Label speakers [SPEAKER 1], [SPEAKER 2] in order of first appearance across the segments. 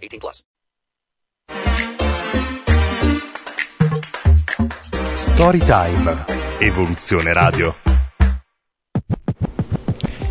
[SPEAKER 1] 18 plus.
[SPEAKER 2] Storytime. Evoluzione Radio.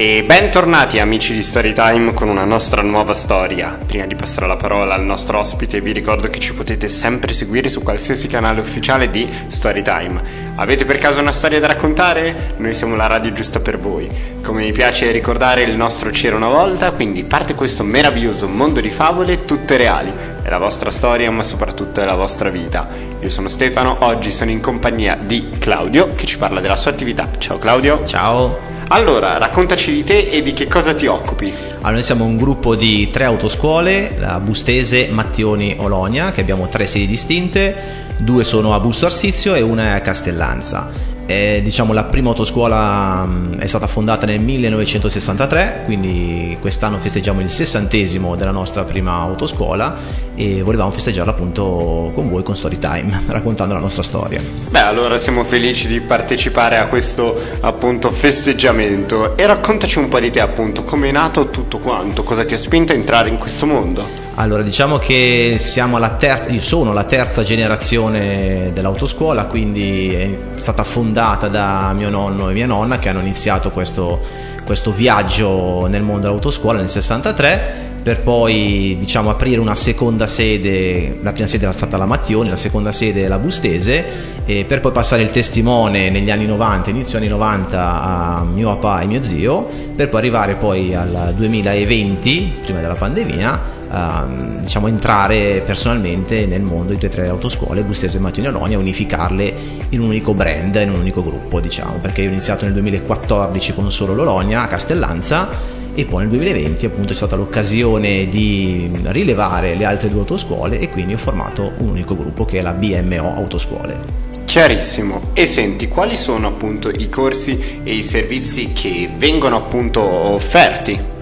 [SPEAKER 3] E bentornati amici di Storytime con una nostra nuova storia. Prima di passare la parola al nostro ospite vi ricordo che ci potete sempre seguire su qualsiasi canale ufficiale di Storytime. Avete per caso una storia da raccontare? Noi siamo la radio giusta per voi. Come mi piace ricordare il nostro c'era una volta, quindi parte questo meraviglioso mondo di favole tutte reali. È la vostra storia ma soprattutto è la vostra vita. Io sono Stefano, oggi sono in compagnia di Claudio che ci parla della sua attività. Ciao Claudio.
[SPEAKER 4] Ciao.
[SPEAKER 3] Allora, raccontaci di te e di che cosa ti occupi.
[SPEAKER 4] Allora, noi siamo un gruppo di tre autoscuole, la Bustese, Mattioni, Olonia, che abbiamo tre sedi distinte, due sono a Busto Arsizio e una è a Castellanza. È, diciamo, la prima autoscuola mh, è stata fondata nel 1963, quindi quest'anno festeggiamo il sessantesimo della nostra prima autoscuola e volevamo festeggiarla appunto con voi con Storytime, raccontando la nostra storia.
[SPEAKER 3] Beh, allora siamo felici di partecipare a questo appunto festeggiamento e raccontaci un po' di te appunto, come è nato tutto quanto, cosa ti ha spinto a entrare in questo mondo.
[SPEAKER 4] Allora, diciamo che siamo alla terza, io sono la terza generazione dell'autoscuola, quindi è stata fondata da mio nonno e mia nonna che hanno iniziato questo, questo viaggio nel mondo dell'autoscuola nel 63 per poi diciamo aprire una seconda sede, la prima sede era stata la Mattioni, la seconda sede la Bustese e per poi passare il testimone negli anni 90, inizio anni 90 a mio papà e mio zio, per poi arrivare poi al 2020, prima della pandemia, a diciamo, entrare personalmente nel mondo di tutte e tre le autoscuole, Bustese e Mattioni Olonia, unificarle in un unico brand, in un unico gruppo, diciamo, perché io ho iniziato nel 2014 con solo l'Olonia a Castellanza e poi nel 2020 appunto è stata l'occasione di rilevare le altre due autoscuole e quindi ho formato un unico gruppo che è la BMO Autoscuole.
[SPEAKER 3] Chiarissimo. E senti, quali sono appunto i corsi e i servizi che vengono appunto offerti?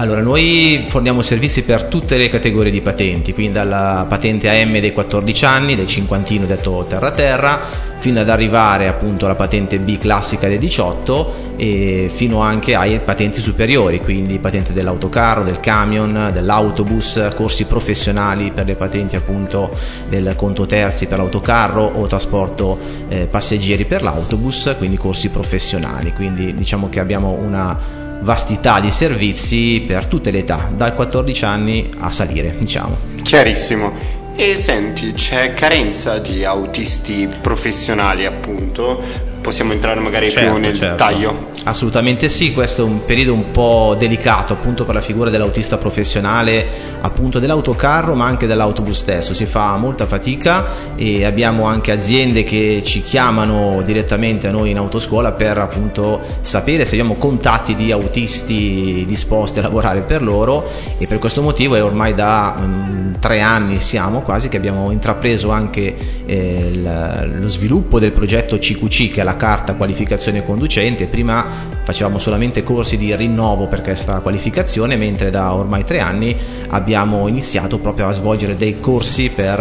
[SPEAKER 4] Allora, noi forniamo servizi per tutte le categorie di patenti, quindi dalla patente AM dei 14 anni, del cinquantino detto terra-terra, fino ad arrivare appunto alla patente B classica dei 18 e fino anche ai patenti superiori, quindi patente dell'autocarro, del camion, dell'autobus, corsi professionali per le patenti appunto del conto terzi per l'autocarro o trasporto eh, passeggeri per l'autobus, quindi corsi professionali. Quindi diciamo che abbiamo una vastità di servizi per tutte le età, dal 14 anni a salire, diciamo.
[SPEAKER 3] Chiarissimo. E senti, c'è carenza di autisti professionali, appunto? Possiamo entrare magari
[SPEAKER 4] Certo,
[SPEAKER 3] più nel
[SPEAKER 4] certo.
[SPEAKER 3] dettaglio?
[SPEAKER 4] Assolutamente sì, questo è un periodo un po' delicato appunto per la figura dell'autista professionale, appunto dell'autocarro ma anche dell'autobus stesso, si fa molta fatica e abbiamo anche aziende che ci chiamano direttamente a noi in autoscuola per appunto sapere se abbiamo contatti di autisti disposti a lavorare per loro e per questo motivo è ormai da mm, tre anni siamo quasi che abbiamo intrapreso anche eh, lo sviluppo del progetto CQC che è la carta qualificazione conducente. Prima facevamo solamente corsi di rinnovo per questa qualificazione, mentre da ormai tre anni abbiamo iniziato proprio a svolgere dei corsi per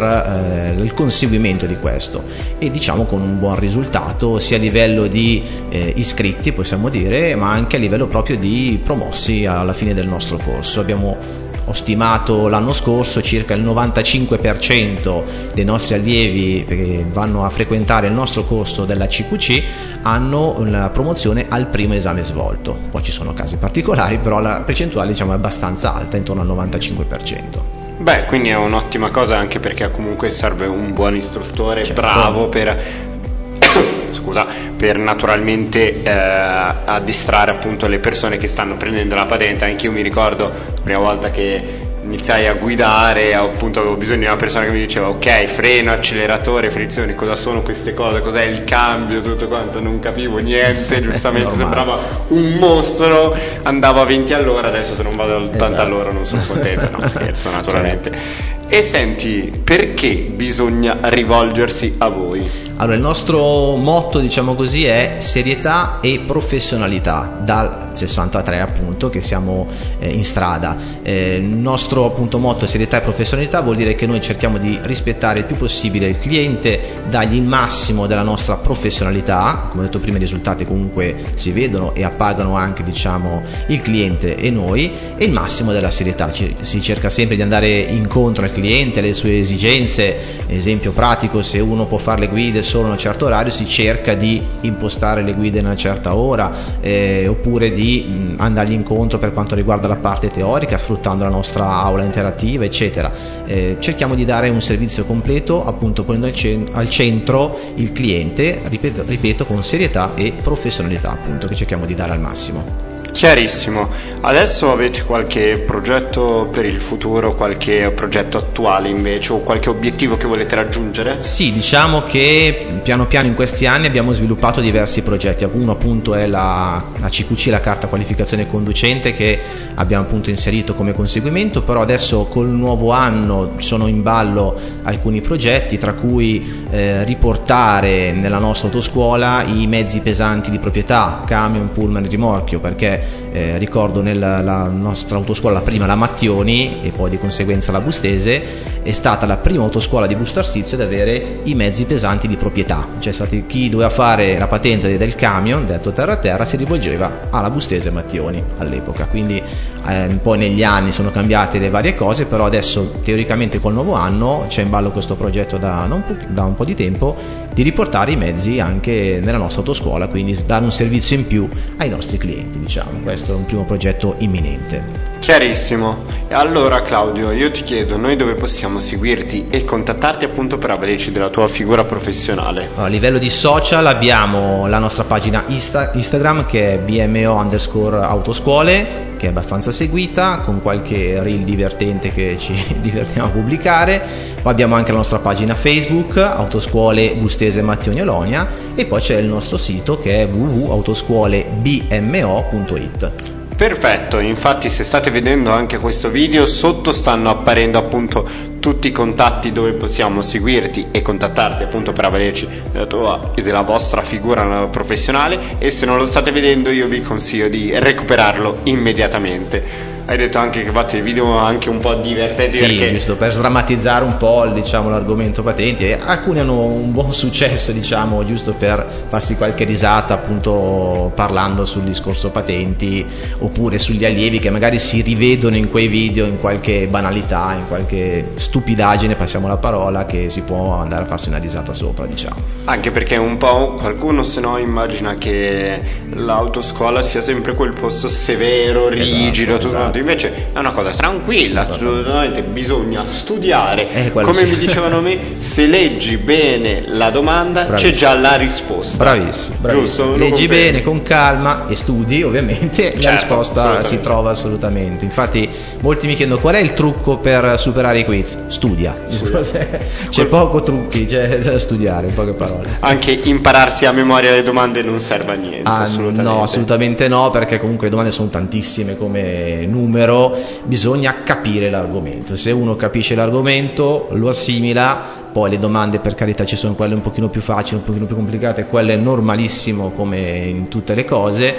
[SPEAKER 4] eh, il conseguimento di questo e diciamo con un buon risultato sia a livello di eh, iscritti possiamo dire ma anche a livello proprio di promossi alla fine del nostro corso abbiamo ho stimato l'anno scorso circa il 95% dei nostri allievi che vanno a frequentare il nostro corso della CQC hanno una promozione al primo esame svolto. Poi ci sono casi particolari, però la percentuale diciamo, è abbastanza alta, intorno al 95%.
[SPEAKER 3] Beh, quindi è un'ottima cosa anche perché comunque serve un buon istruttore
[SPEAKER 4] Certo.
[SPEAKER 3] bravo per scusa, per naturalmente eh, addestrare appunto le persone che stanno prendendo la patente. Anch'io mi ricordo la prima volta che iniziai a guidare, appunto avevo bisogno di una persona che mi diceva ok, freno, acceleratore, frizioni, cosa sono queste cose, cos'è il cambio, tutto quanto, non capivo niente, giustamente sembrava un mostro, andavo a 20 all'ora, adesso se non vado a 80
[SPEAKER 4] Esatto.
[SPEAKER 3] all'ora non sono contento, no scherzo naturalmente. E senti, perché bisogna rivolgersi a voi?
[SPEAKER 4] Allora, il nostro motto, diciamo così, è serietà e professionalità dal 63 appunto che siamo eh, in strada. Eh, il nostro appunto motto serietà e professionalità vuol dire che noi cerchiamo di rispettare il più possibile il cliente, dargli il massimo della nostra professionalità, come ho detto prima i risultati comunque si vedono e appagano anche diciamo il cliente e noi e il massimo della serietà. Ci- si cerca sempre di andare incontro al cliente, alle sue esigenze, esempio pratico, se uno può fare le guide solo a un certo orario si cerca di impostare le guide in una certa ora eh, oppure di mh, andargli incontro per quanto riguarda la parte teorica sfruttando la nostra aula interattiva eccetera. Eh, cerchiamo di dare un servizio completo appunto ponendo al, cen- al centro il cliente, ripeto, ripeto con serietà e professionalità appunto che cerchiamo di dare al massimo.
[SPEAKER 3] Chiarissimo. Adesso avete qualche progetto per il futuro, qualche progetto attuale invece o qualche obiettivo che volete raggiungere?
[SPEAKER 4] Sì, diciamo che piano piano in questi anni abbiamo sviluppato diversi progetti. Uno appunto è la, la CQC, la carta qualificazione conducente che abbiamo appunto inserito come conseguimento, però adesso col nuovo anno sono in ballo alcuni progetti, tra cui eh, riportare nella nostra autoscuola i mezzi pesanti di proprietà, camion, pullman rimorchio, perché है eh, ricordo nella la nostra autoscuola, la prima la Mattioni e poi di conseguenza la Bustese, è stata la prima autoscuola di Busto Arsizio ad avere i mezzi pesanti di proprietà. C'è stato chi doveva fare la patente del camion, detto terra a terra, si rivolgeva alla Bustese Mattioni all'epoca. Quindi ehm, poi negli anni sono cambiate le varie cose, però adesso teoricamente col nuovo anno c'è in ballo questo progetto da, po', da un po' di tempo di riportare i mezzi anche nella nostra autoscuola, quindi dare un servizio in più ai nostri clienti, diciamo. Questo è un primo progetto imminente.
[SPEAKER 3] Chiarissimo. E allora Claudio, io ti chiedo, noi dove possiamo seguirti e contattarti appunto per avvalerci della tua figura professionale?
[SPEAKER 4] A livello di social abbiamo la nostra pagina Insta- Instagram che è BMO underscore autoscuole che è abbastanza seguita con qualche reel divertente che ci divertiamo a pubblicare. Poi abbiamo anche la nostra pagina Facebook autoscuole Bustese Mattioni Olonia e poi c'è il nostro sito che è www.autoscuolebmo.it
[SPEAKER 3] Perfetto, infatti se state vedendo anche questo video sotto stanno apparendo appunto tutti i contatti dove possiamo seguirti e contattarti appunto per avvalerci della tua e della vostra figura professionale e se non lo state vedendo io vi consiglio di recuperarlo immediatamente. Hai detto anche che fate video anche un po' divertenti
[SPEAKER 4] Sì,
[SPEAKER 3] perché
[SPEAKER 4] giusto per sdrammatizzare un po' diciamo, l'argomento patenti e alcuni hanno un buon successo diciamo giusto per farsi qualche risata appunto parlando sul discorso patenti oppure sugli allievi che magari si rivedono in quei video in qualche banalità in qualche stupidaggine passiamo la parola che si può andare a farsi una risata sopra diciamo
[SPEAKER 3] Anche perché un po' qualcuno se no immagina che l'autoscuola sia sempre quel posto severo, rigido, tutto
[SPEAKER 4] esatto.
[SPEAKER 3] Quanto. invece è una cosa tranquilla, assolutamente bisogna studiare.
[SPEAKER 4] Eh,
[SPEAKER 3] Come
[SPEAKER 4] sì.
[SPEAKER 3] mi dicevano a me, se leggi bene la domanda c'è
[SPEAKER 4] Bravissimo.
[SPEAKER 3] già la risposta.
[SPEAKER 4] Bravissimo, bravissimo. Leggi bene, con calma e studi, ovviamente la
[SPEAKER 3] Certo,
[SPEAKER 4] risposta
[SPEAKER 3] assolutamente.
[SPEAKER 4] si trova assolutamente. Infatti, molti mi chiedono qual è il trucco per superare i quiz? Studia. C'è poco trucchi, c'è da studiare, in poche parole.
[SPEAKER 3] Anche impararsi a memoria le domande non serve a niente,
[SPEAKER 4] Ah,
[SPEAKER 3] assolutamente.
[SPEAKER 4] no, assolutamente no, perché comunque le domande sono tantissime come numero, bisogna capire l'argomento. Se uno capisce l'argomento, lo assimila, poi le domande per carità ci sono quelle un pochino più facili, un pochino più complicate, quelle normalissimo come in tutte le cose,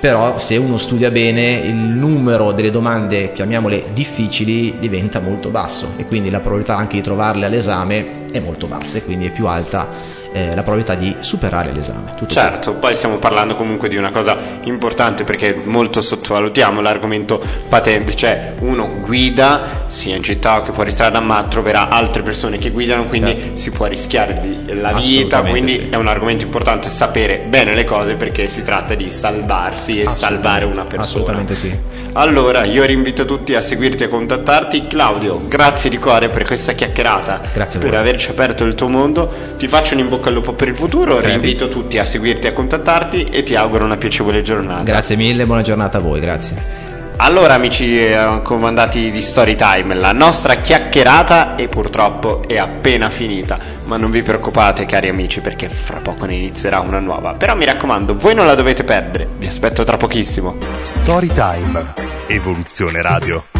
[SPEAKER 4] però se uno studia bene il numero delle domande, chiamiamole difficili, diventa molto basso e quindi la probabilità anche di trovarle all'esame è molto bassa e quindi è più alta eh, la probabilità di superare l'esame.
[SPEAKER 3] Tutto certo, poi stiamo parlando comunque di una cosa importante perché molto sottovalutiamo l'argomento patente, cioè uno guida sia in città o che fuori strada ma troverà altre persone che guidano, quindi certo. si può rischiare la vita, quindi sì. è un argomento importante sapere bene le cose perché si tratta di salvarsi e salvare una persona.
[SPEAKER 4] Assolutamente sì.
[SPEAKER 3] Allora, io rinvito tutti a seguirti e contattarti. Claudio, grazie di cuore per questa chiacchierata.
[SPEAKER 4] Grazie
[SPEAKER 3] per averci aperto il tuo mondo. Ti faccio un in bocca al lupo per il futuro. Crepi. Rinvito tutti a seguirti e a contattarti e ti auguro una piacevole giornata.
[SPEAKER 4] Grazie mille, buona giornata a voi, grazie.
[SPEAKER 3] Allora amici eh, comandati di Storytime, la nostra chiacchierata e purtroppo è appena finita, ma non vi preoccupate cari amici perché fra poco ne inizierà una nuova. Però mi raccomando, voi non la dovete perdere, vi aspetto tra pochissimo.
[SPEAKER 2] Storytime, evoluzione radio.